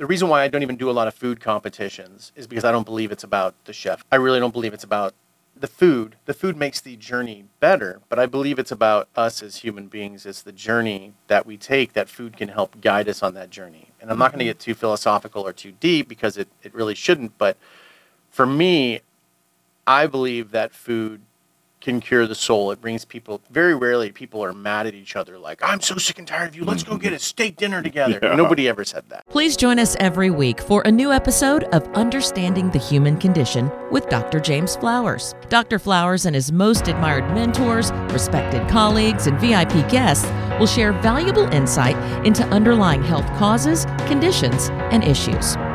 the reason why I don't even do a lot of food competitions is because I don't believe it's about the chef. I really don't believe it's about the food. The food makes the journey better, but I believe it's about us as human beings. It's the journey that we take that food can help guide us on that journey. And I'm not going to get too philosophical or too deep because it, it really shouldn't. But for me, I believe that food can cure the soul. It brings people, very rarely people are mad at each other like, I'm so sick and tired of you. Let's go get a steak dinner together. Yeah. Nobody ever said that. Please join us every week for a new episode of Understanding the Human Condition with Dr. James Flowers. Dr. Flowers and his most admired mentors, respected colleagues, and VIP guests will share valuable insight into underlying health causes, conditions, and issues.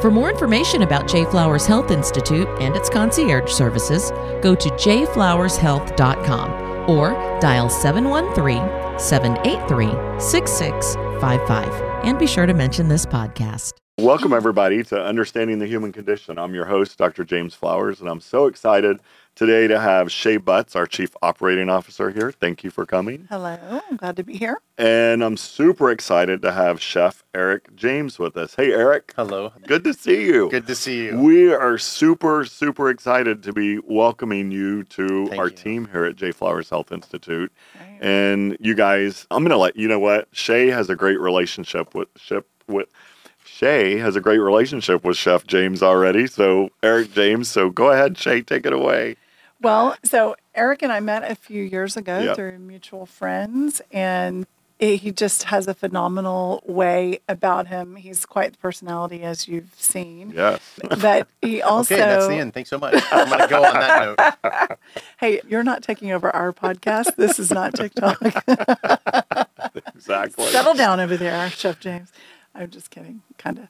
For more information about J. Flowers Health Institute and its concierge services, go to jflowershealth.com or dial 713 783 6655. And be sure to mention this podcast. Welcome, everybody, to Understanding the Human Condition. I'm your host, Dr. James Flowers, and I'm so excited today to have Shay Butts, our Chief Operating Officer, here. Thank you for coming. Hello, I'm glad to be here. And I'm super excited to have Chef Eric James with us. Hey, Eric. Hello. Good to see you. Good to see you. We are super, super excited to be welcoming you to Thank our you. team here at J Flowers Health Institute. Right. And you guys, I'm gonna let you know what Shay has a great relationship with ship with Shay has a great relationship with Chef James already. So Eric James, so go ahead, Shay, take it away. Well, so Eric and I met a few years ago Yep. through mutual friends, and it, he just has a phenomenal way about him. He's quite the personality, as you've seen. Yes. But he also, okay, that's the end. Thanks so much. I'm going to go on that note. hey, you're not taking over our podcast. This is not TikTok. exactly. Settle down over there, Chef James. I'm just kidding, kind of.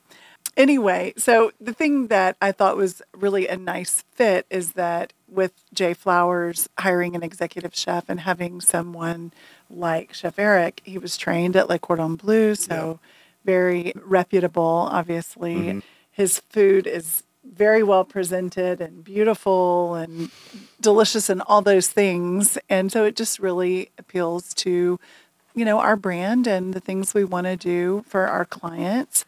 Anyway, so the thing that I thought was really a nice fit is that with J Flowers hiring an executive chef and having someone like Chef Eric, he was trained at Le Cordon Bleu, so very reputable, obviously. Mhm. His food is very well presented and beautiful and delicious and all those things. And so it just really appeals to you know, our brand and the things we want to do for our clients.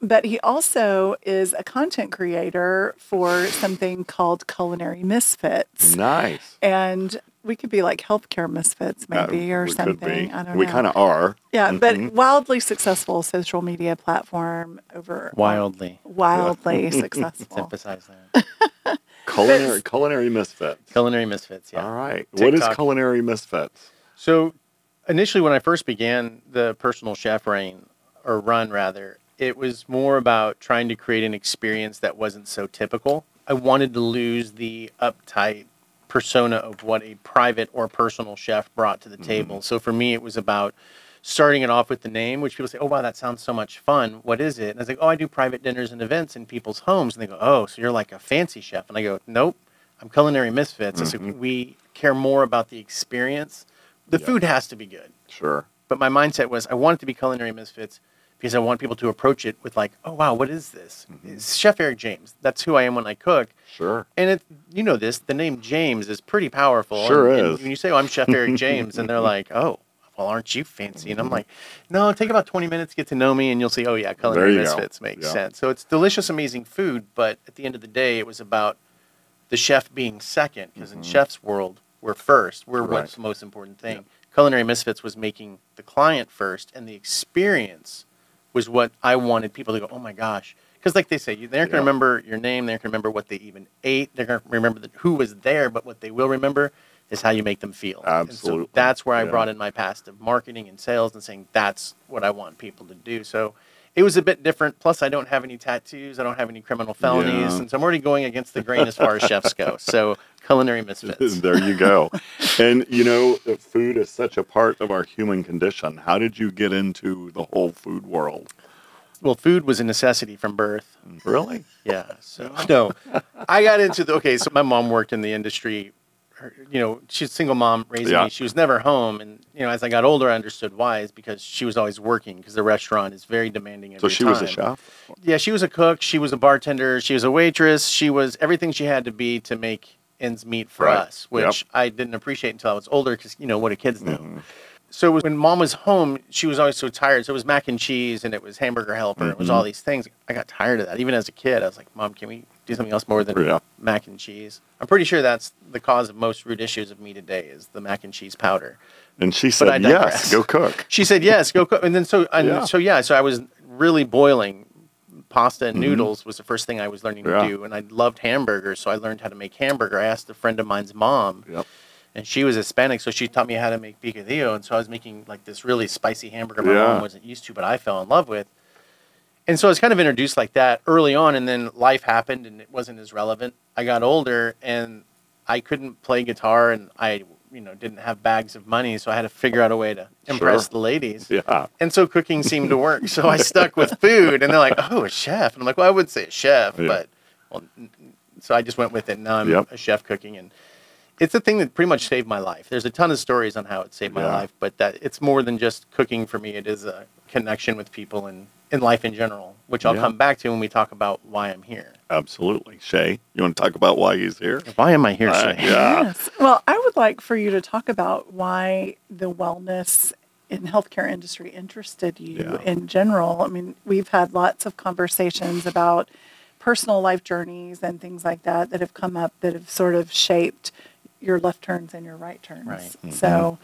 But he also is a content creator for something called Culinary Misfits. Nice. And we could be like healthcare misfits, maybe, Uh, or we could something. be. I don't we know. kind of are. yeah, Mhm. but wildly successful social media platform over Wildly. wildly Let's successful. emphasize that. culinary culinary misfits. Culinary misfits, yeah. All right. What is culinary misfits? So initially, when I first began the personal chef reign, or run rather, it was more about trying to create an experience that wasn't so typical. I wanted to lose the uptight persona of what a private or personal chef brought to the mm-hmm. table. So for me, it was about starting it off with the name, which people say, "Oh wow, that sounds so much fun. What is it?" And I was like, "Oh, I do private dinners and events in people's homes." And they go, "Oh, so you're like a fancy chef?" And I go, "Nope, I'm culinary misfits." I said, mm-hmm. "We care more about the experience. The Yeah. food has to be good." Sure. But my mindset was I want it to be culinary misfits because I want people to approach it with like, "Oh wow, what is this?" It's Chef Eric James. That's who I am when I cook. Sure. And it, you know this, the name James is pretty powerful. Sure and, and is. when you say, "Oh, I'm Chef Eric James," and they're like, "Oh, well, aren't you fancy?" And I'm like, "No, take about 20 minutes, get to know me, and you'll see. Oh yeah, culinary you go. misfits makes Yeah. sense." So it's delicious, amazing food, but at the end of the day, it was about the chef being second because in chef's world, we're first. We're Mm-hmm. Right. what's the most important thing. Culinary misfits was making the client first, and the experience was what I wanted people to go, "Oh my gosh." Because, like they say, they're going to remember your name. They're going to remember what they even ate. They're going to remember the, who was there. But what they will remember is how you make them feel. And Absolutely. so that's where I Yeah. brought in my past of marketing and sales and saying that's what I want people to do. So it was a bit different. Plus, I don't have any tattoos. I don't have any criminal felonies, Yeah. and so I'm already going against the grain as far as chefs go. So culinary misfits. there you go. and you know, food is such a part of our human condition. How did you get into the whole food world? Well, food was a necessity from birth. Really? Yeah. So no, I got into the okay. So my mom worked in the industry her, you know, she's a single mom raising Yeah. me. She was never home, and you know, as I got older, I understood why. Is because she was always working because the restaurant is very demanding. So she was a time. chef. Yeah, she was a cook. She was a bartender. She was a waitress. She was everything she had to be to make ends meet for Right. us, which Yep. I didn't appreciate until I was older because you know what do kids do. Mhm. So it was, when mom was home, she was always so tired. So it was mac and cheese and it was hamburger helper. It was all these things. I got tired of that. Even as a kid, I was like, Mom, can we do something else more than Yeah. mac and cheese? I'm pretty sure that's the cause of most root issues of me today is the mac and cheese powder. And she said, "Yes, go cook." She said yes, go cook. And then so and Yeah. so yeah, so I was really boiling pasta and Mhm. noodles was the first thing I was learning Yeah. to do, and I loved hamburgers, so I learned how to make hamburger. I asked a friend of mine's mom, Yep. And she was Hispanic, so she taught me how to make picadillo, and so I was making like this really spicy hamburger my Yeah. mom wasn't used to, but I fell in love with. And so I was kind of introduced like that early on, and then life happened, and it wasn't as relevant. I got older, and I couldn't play guitar, and I, you know, didn't have bags of money, so I had to figure out a way to impress Sure. the ladies. Yeah. And so cooking seemed to work. So I stuck with food, and they're like, "Oh, a chef," and I'm like, "Well, I would say a chef, Yeah. but well." So I just went with it. Now I'm Yep. a chef cooking, and it's a thing that pretty much saved my life. There's a ton of stories on how it saved my Yeah. life, but that it's more than just cooking for me. It is a connection with people and in life in general, which I'll Yeah. come back to when we talk about why I'm here. Absolutely. Shay, you want to talk about why he's here? Why am I here, Uh, Shay? yeah. Yes. Well, I would like for you to talk about why the wellness in healthcare industry interested you Yeah. in general. I mean, we've had lots of conversations about personal life journeys and things like that that have come up that have sort of shaped your left turns and your right turns. Right. Mm-hmm. So,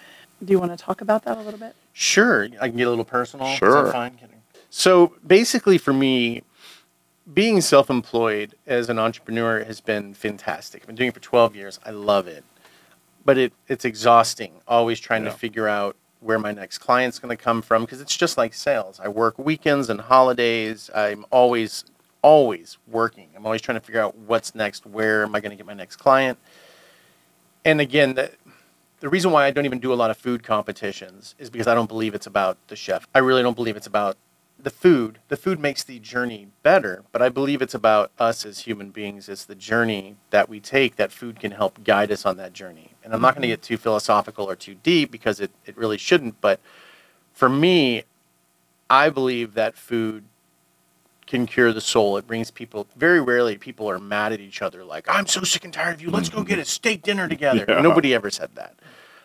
do you want to talk about that a little bit? Sure, I can get a little personal. Is that Sure. fine? Kidding. So basically, for me, being self-employed as an entrepreneur has been fantastic. I've been doing it for 12 years. I love it, but it it's exhausting. Always trying Yeah. to figure out where my next client's going to come from because it's just like sales. I work weekends and holidays. I'm always always working. I'm always trying to figure out what's next. Where am I going to get my next client? And again, the, the reason why I don't even do a lot of food competitions is because I don't believe it's about the chef. I really don't believe it's about the food. The food makes the journey better, but I believe it's about us as human beings. It's the journey that we take that food can help guide us on that journey. And I'm not going to mm-hmm. get too philosophical or too deep because it, it really shouldn't. But for me, I believe that food can cure the soul. It brings people, very rarely people are mad at each other like, I'm so sick and tired of you. Let's go get a steak dinner together. Yeah. Nobody ever said that.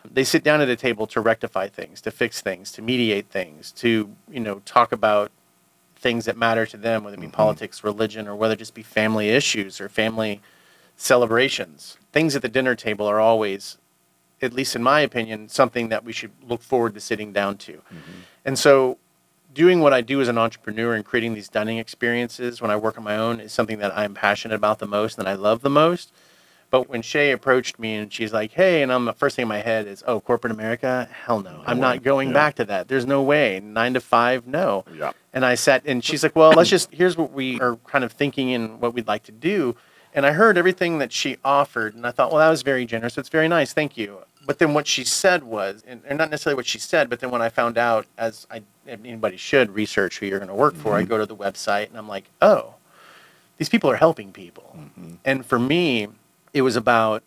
They sit down at a table to rectify things, to fix things, to mediate things, to, you know, talk about things that matter to them, whether it be Mhm. politics, religion, or whether it just be family issues or family celebrations. Things at the dinner table are always, at least in my opinion, something that we should look forward to sitting down to. And so, doing what I do as an entrepreneur and creating these dining experiences when I work on my own is something that I'm passionate about the most and I love the most. But when Shay approached me and she's like, "Hey," and I'm the first thing in my head is, "Oh, corporate America? Hell no! I'm not going Yeah. back to that. There's no way. Nine to five, no." Yeah. And I sat and she's like, "Well, let's just here's what we are kind of thinking and what we'd like to do." And I heard everything that she offered, and I thought, "Well, that was very generous. It's very nice. Thank you." But then what she said was, and, and not necessarily what she said, but then when I found out, as I anybody should research who you're going to work for, I mm-hmm. go to the website and I'm like, "Oh, these people are helping people." Mm-hmm. And for me, it was about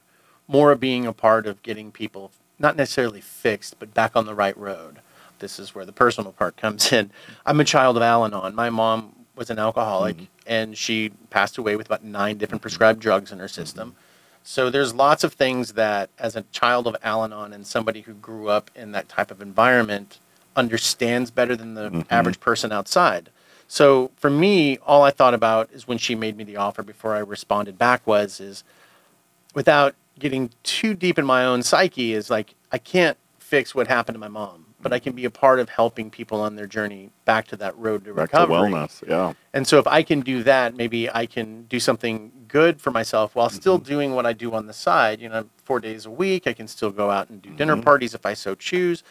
more being a part of getting people not necessarily fixed, but back on the right road. This is where the personal part comes in. I'm a child of Al Anon. My mom was an alcoholic mm-hmm. and she passed away with about nine different prescribed drugs in her system. So there's lots of things that, as a child of Al Anon and somebody who grew up in that type of environment, understands better than the Mhm. average person outside. So for me, all I thought about is when she made me the offer before I responded back was is without getting too deep in my own psyche is like I can't fix what happened to my mom, but I can be a part of helping people on their journey back to that road to Back to recovery. wellness. Yeah. And so if I can do that, maybe I can do something good for myself while still doing what I do on the side. You know, four days a week, I can still go out and do dinner Mhm. parties if I so choose.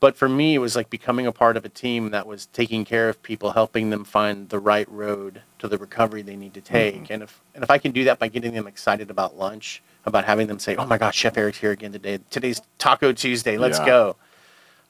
But for me, it was like becoming a part of a team that was taking care of people, helping them find the right road to the recovery they need to take. And if and if I can do that by getting them excited about lunch, about having them say, "Oh my gosh, Chef Eric's here again today. Today's Taco Tuesday. Let's Yeah. go."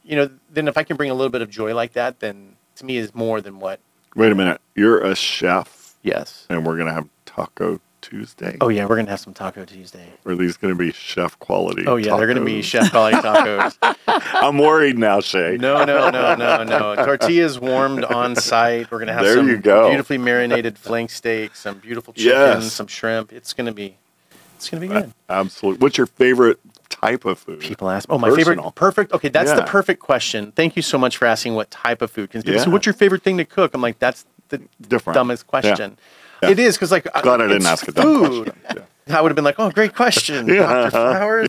You know, then if I can bring a little bit of joy like that, then to me is more than what. Wait a minute. You're a chef, Yes. and we're gonna have Taco Tuesday? Oh yeah, we're gonna have some Taco Tuesday. Are these going to be chef quality? Oh yeah, they're gonna be chef quality tacos. I'm worried now, Shay. No, no, no, no, no. Tortillas warmed on site. We're gonna have There some you go. beautifully marinated flank steak, some beautiful chicken, Yes. some shrimp. It's gonna be, it's gonna be good. Absolutely. What's your favorite type of food? People ask, oh, my Personal. favorite, perfect. Okay, that's the perfect question. Thank you so much for asking what type of food. Because people say, Yeah. what's your favorite thing to cook? I'm like, that's the Different. dumbest question. Yeah. It is because like Glad I didn't ask a dumb food. question. Yeah. I would have been like, oh, great question, Yeah. Dr. Flowers.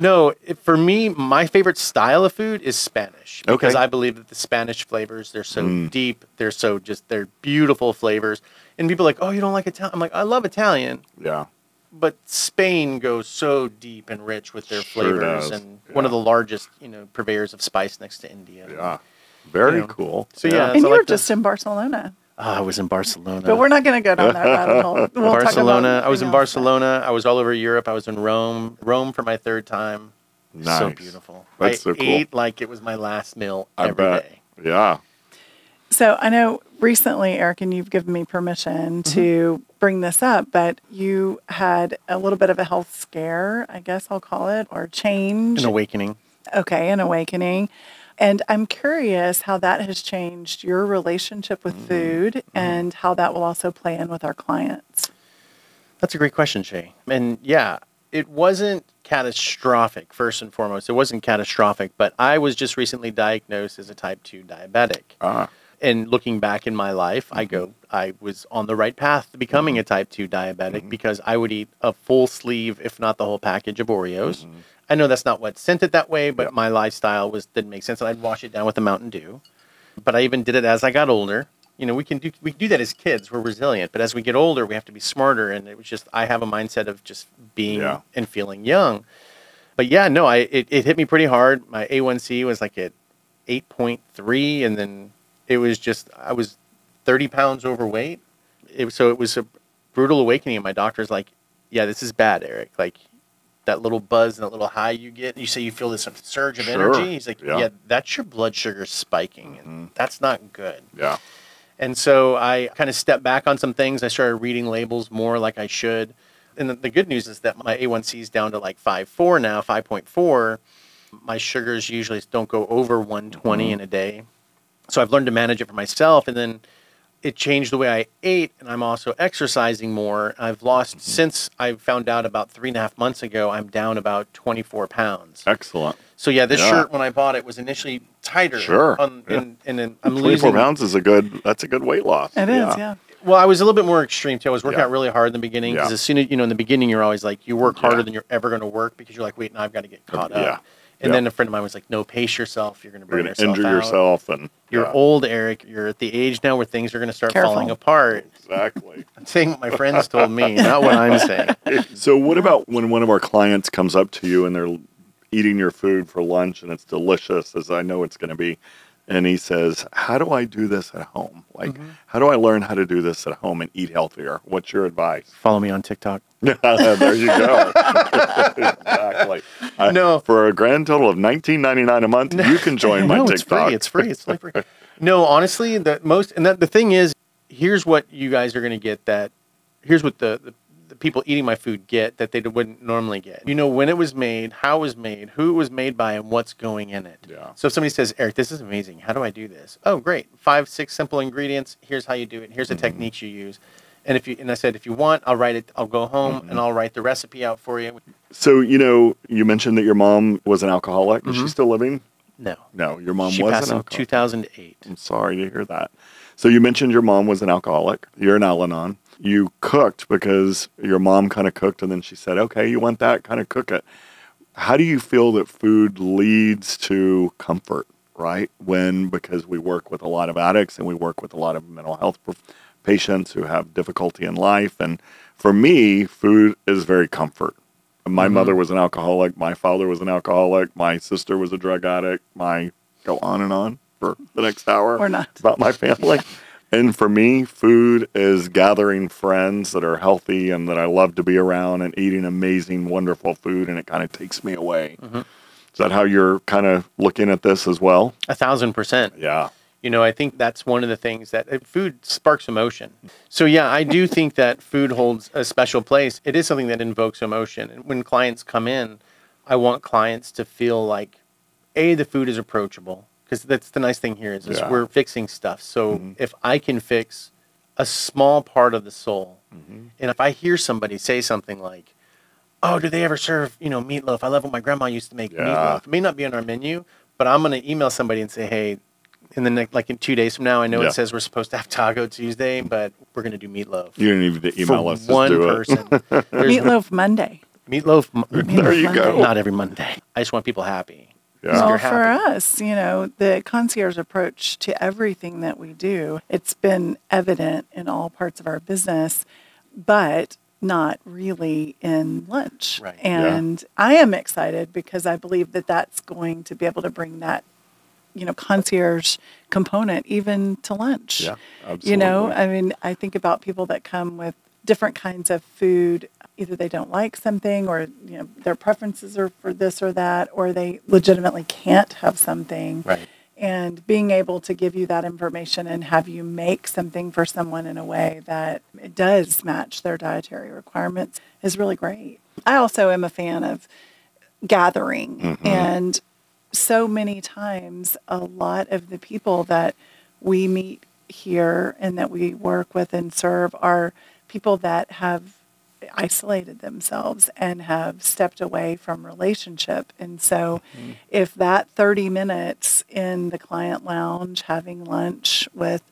No, it, for me, my favorite style of food is Spanish Okay. because Okay. I believe that the Spanish flavors they're so Mm. deep, they're so just they're beautiful flavors. And people are like, oh, you don't like Italian? I'm like, I love Italian, Yeah. But Spain goes so deep and rich with their Sure flavors, does. and one of the largest, you know, purveyors of spice next to India. Yeah. Very You know. cool. So, yeah. and so you I were like the- just in Barcelona. Oh, I was in Barcelona. But we're not going to go down that rabbit hole. We'll talk about Barcelona. I was in something else. Barcelona. I was all over Europe. I was in Rome. Rome for my third time. Nice. So beautiful. That's I so cool. ate like it was my last meal I every day. bet. Yeah. So I know recently, Eric, and you've given me permission Mm-hmm. to bring this up, but you had a little bit of a health scare, I guess I'll call it, or change. An awakening. okay, an awakening. And I'm curious how that has changed your relationship with Mm-hmm. food and how that will also play in with our clients. That's a great question, Shay. And yeah, it wasn't catastrophic, first and foremost. It wasn't catastrophic, but I was just recently diagnosed as a type 2 diabetic. Ah. And looking back in my life, I mm-hmm. go, I was on the right path to becoming mm-hmm. a type 2 diabetic mm-hmm. because I would eat a full sleeve, if not the whole package of Oreos. I know that's not what sent it that way, but Yeah. my lifestyle was didn't make sense. And I'd wash it down with a Mountain Dew. But I even did it as I got older. You know, we can do we can do that as kids. We're resilient, but as we get older, we have to be smarter. And it was just I have a mindset of just being Yeah. and feeling young. But yeah, no, I it, it hit me pretty hard. My A1C was like at eight point three, and then it was just I was thirty pounds overweight. It, so it was a brutal awakening. And my doctor's like, "Yeah, this is bad, Eric. Like that little buzz and that little high you get. You say you feel this surge of Sure. energy. He's like, Yeah. yeah. that's your blood sugar spiking, and mm-hmm. that's not good." Yeah. And so I kind of stepped back on some things. I started reading labels more like I should. And the, the good news is that my A1C is down to like 5.4 now, 5.4. My sugars usually don't go over 120 mm-hmm. in a day. So I've learned to manage it for myself. And then it changed the way I ate. And I'm also exercising more. I've lost, mm-hmm. since I found out about three and a half months ago, I'm down about 24 pounds. Excellent. So yeah, this Yeah. shirt, when I bought it, was initially tighter. Sure. On, Yeah. and, and then I'm 24 losing pounds is a good, that's a good weight loss. It is, yeah. well, I was a little bit more extreme too. I was working Yeah. out really hard in the beginning because Yeah. as soon as you know in the beginning you're always like you work harder Yeah. than you're ever going to work because you're like wait now I've got to get caught Yeah. up. And Yeah. then a friend of mine was like, "No, pace yourself. You're going to You're burn going to yourself injure out. yourself. and You're yeah, old, Eric. You're at the age now where things are going to start Careful. falling apart." Exactly. I'm saying what my friends told me, not what I'm saying. so, what about when one of our clients comes up to you and they're eating your food for lunch and it's delicious, as I know it's going to be, and he says, "How do I do this at home? Like, Mm-hmm. how do I learn how to do this at home and eat healthier? What's your advice?" Follow me on TikTok. there you go. exactly. I- No. for a grand total of nineteen ninety nine a month, you can join my no, TikTok. it's free. It's free. It's free. No, honestly, the most and that, the thing is, here's what you guys are going to get. That here's what the, the the people eating my food get that they wouldn't normally get. You know when it was made, how it was made, who it was made by, and what's going in it. Yeah. So if somebody says, Eric, this is amazing. How do I do this? Oh, great. Five, six simple ingredients. Here's how you do it. Here's the mm-hmm. techniques you use. And if you and I said, if you want, I'll write it. I'll go home mm-hmm. and I'll write the recipe out for you. So you know, you mentioned that your mom was an alcoholic. Is she mm-hmm. still living? No, No, your mom she was passed in alcoholic. 2008. I'm sorry to hear that. So you mentioned your mom was an alcoholic. You're an Al-Anon. You cooked because your mom kind of cooked, and then she said, "Okay, you want that? Kind of cook it." How do you feel that food leads to comfort? Right when because we work with a lot of addicts and we work with a lot of mental health patients who have difficulty in life, and for me, food is very comfort. My mm-hmm. mother was an alcoholic. My father was an alcoholic. My sister was a drug addict. My go on and on for the next hour Or not. about my family. and for me, food is gathering friends that are healthy and that I love to be around and eating amazing, wonderful food, and it kind of takes me away. Is that how you're kind of looking at this as well? A thousand percent. Yeah. You know, I think that's one of the things that uh, food sparks emotion. So yeah, I do think that food holds a special place. It is something that invokes emotion. And when clients come in, I want clients to feel like a the food is approachable because that's the nice thing here is, is Yeah. we're fixing stuff. So mm-hmm. if I can fix a small part of the soul, mm-hmm. and if I hear somebody say something like, "Oh, do they ever serve you know meatloaf? I love when my grandma used to make Yeah. meatloaf." It may not be on our menu, but I'm going to email somebody and say, "Hey." In the next, like in two days from now, I know Yeah. it says we're supposed to have Taco Tuesday, but we're going to do meatloaf. You didn't even email for us. Just one do person. It. There's Meatloaf Monday. meatloaf. mo- There you go. Not every Monday. I just want people happy. Yeah. Well, you're for us, you know, the concierge approach to everything that we do, it's been evident in all parts of our business, but not really in lunch. Right. Yeah. And I am excited because I believe that that's going to be able to bring that, you know, concierge component even to lunch. Yeah, absolutely. You know. I mean, I think about people that come with different kinds of food. Either they don't like something, or you know, their preferences are for this or that, or they legitimately can't have something. Right. And being able to give you that information and have you make something for someone in a way that it does match their dietary requirements is really great. I also am a fan of gathering mm-hmm. and so many times a lot of the people that we meet here and that we work with and serve are people that have isolated themselves and have stepped away from relationship. And so mm-hmm. if that 30 minutes in the client lounge having lunch with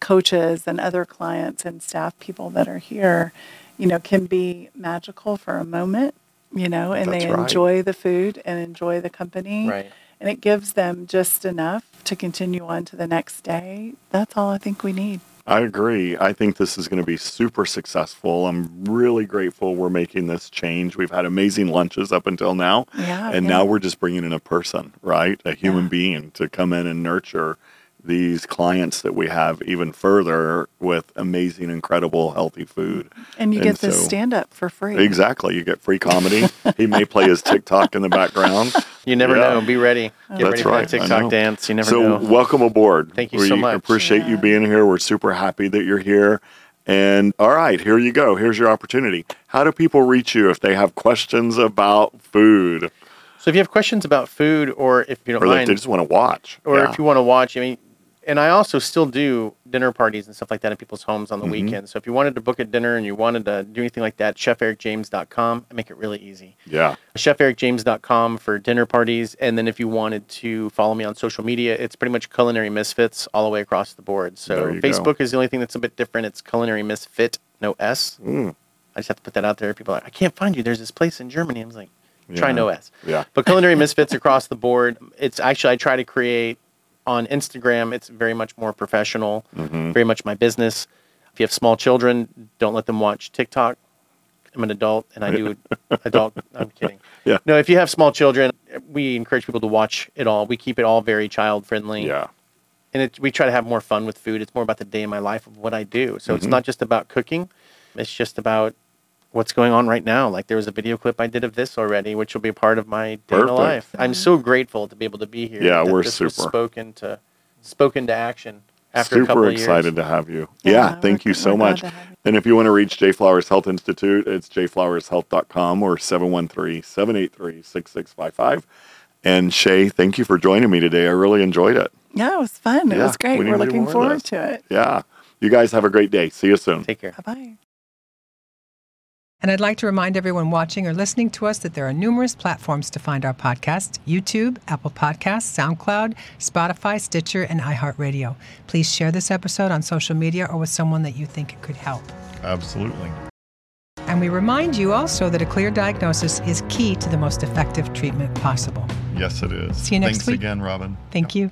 coaches and other clients and staff people that are here you know can be magical for a moment you know and That's they right. enjoy the food and enjoy the company. Right. and it gives them just enough to continue on to the next day. That's all i think we need I agree. I think this is going to be super successful. I'm really grateful we're making this change. We've had amazing lunches up until now. Yeah, And yeah. now we're just bringing in a person, right? A human Yeah. being to come in and nurture these clients that we have even further with amazing, incredible, healthy food. and you And get this stand up for free Exactly. You get free comedy. he may play his TikTok in the background. You never Yeah. know. Be ready. Get That's ready for right, that I TikTok dance. You never so know. welcome aboard. Thank you we so much. appreciate you being here. We're super happy that you're here. And all right, here you go. Here's your opportunity. How do people reach you if they have questions about food So if you have questions about food, or if you don't or mind, they just want to watch? or Yeah. if you want to watch, I mean, and I also still do dinner parties and stuff like that in people's homes on the Mm-hmm. weekend. So if you wanted to book a dinner and you wanted to do anything like that, chefericjames.com. I make it really easy. yeah. chefericjames.com for dinner parties. And then if you wanted to follow me on social media, it's pretty much Culinary Misfits all the way across the board. So you go. Facebook is the only thing that's a bit different. It's Culinary Misfit, no S. I Mm. just have to put that out there. People are like, I can't find you. There's this place in Germany. I was like, try Yeah. no S. Yeah. But Culinary Misfits across the board. It's actually, I try to create on Instagram, it's very much more professional, Mm-hmm. very much my business. If you have small children, don't let them watch TikTok. I'm an adult and I do adult. I'm kidding. Yeah. No, if you have small children, we encourage people to watch it all. We keep it all very child friendly. Yeah. And it, we try to have more fun with food. It's more about the day in my life of what I do. So Mm-hmm. it's not just about cooking. It's just about what's going on right now. Like there was a video clip I did of this already, which will be a part of my day in life. I'm so grateful to be able to be here. Yeah, we're this was super. spoken to spoken to action after a couple Super years. excited to have you. Yeah, Yeah, thank you so much. you. And if you want to reach J Flowers Health Institute, it's jflowershealth.com or 713-783-6655. And Shay, thank you for joining me today. I really enjoyed it. yeah it was fun it Yeah, was great we need we're looking forward to it Yeah. You guys have a great day. See you soon. Take care. bye-bye And I'd like to remind everyone watching or listening to us that there are numerous platforms to find our podcast YouTube, Apple Podcasts, SoundCloud, Spotify, Stitcher, and iHeartRadio. Please share this episode on social media or with someone that you think it could help. Absolutely. And we remind you also that a clear diagnosis is key to the most effective treatment possible. Yes, it is. See you next Thanks week. again, Robin. Thank you.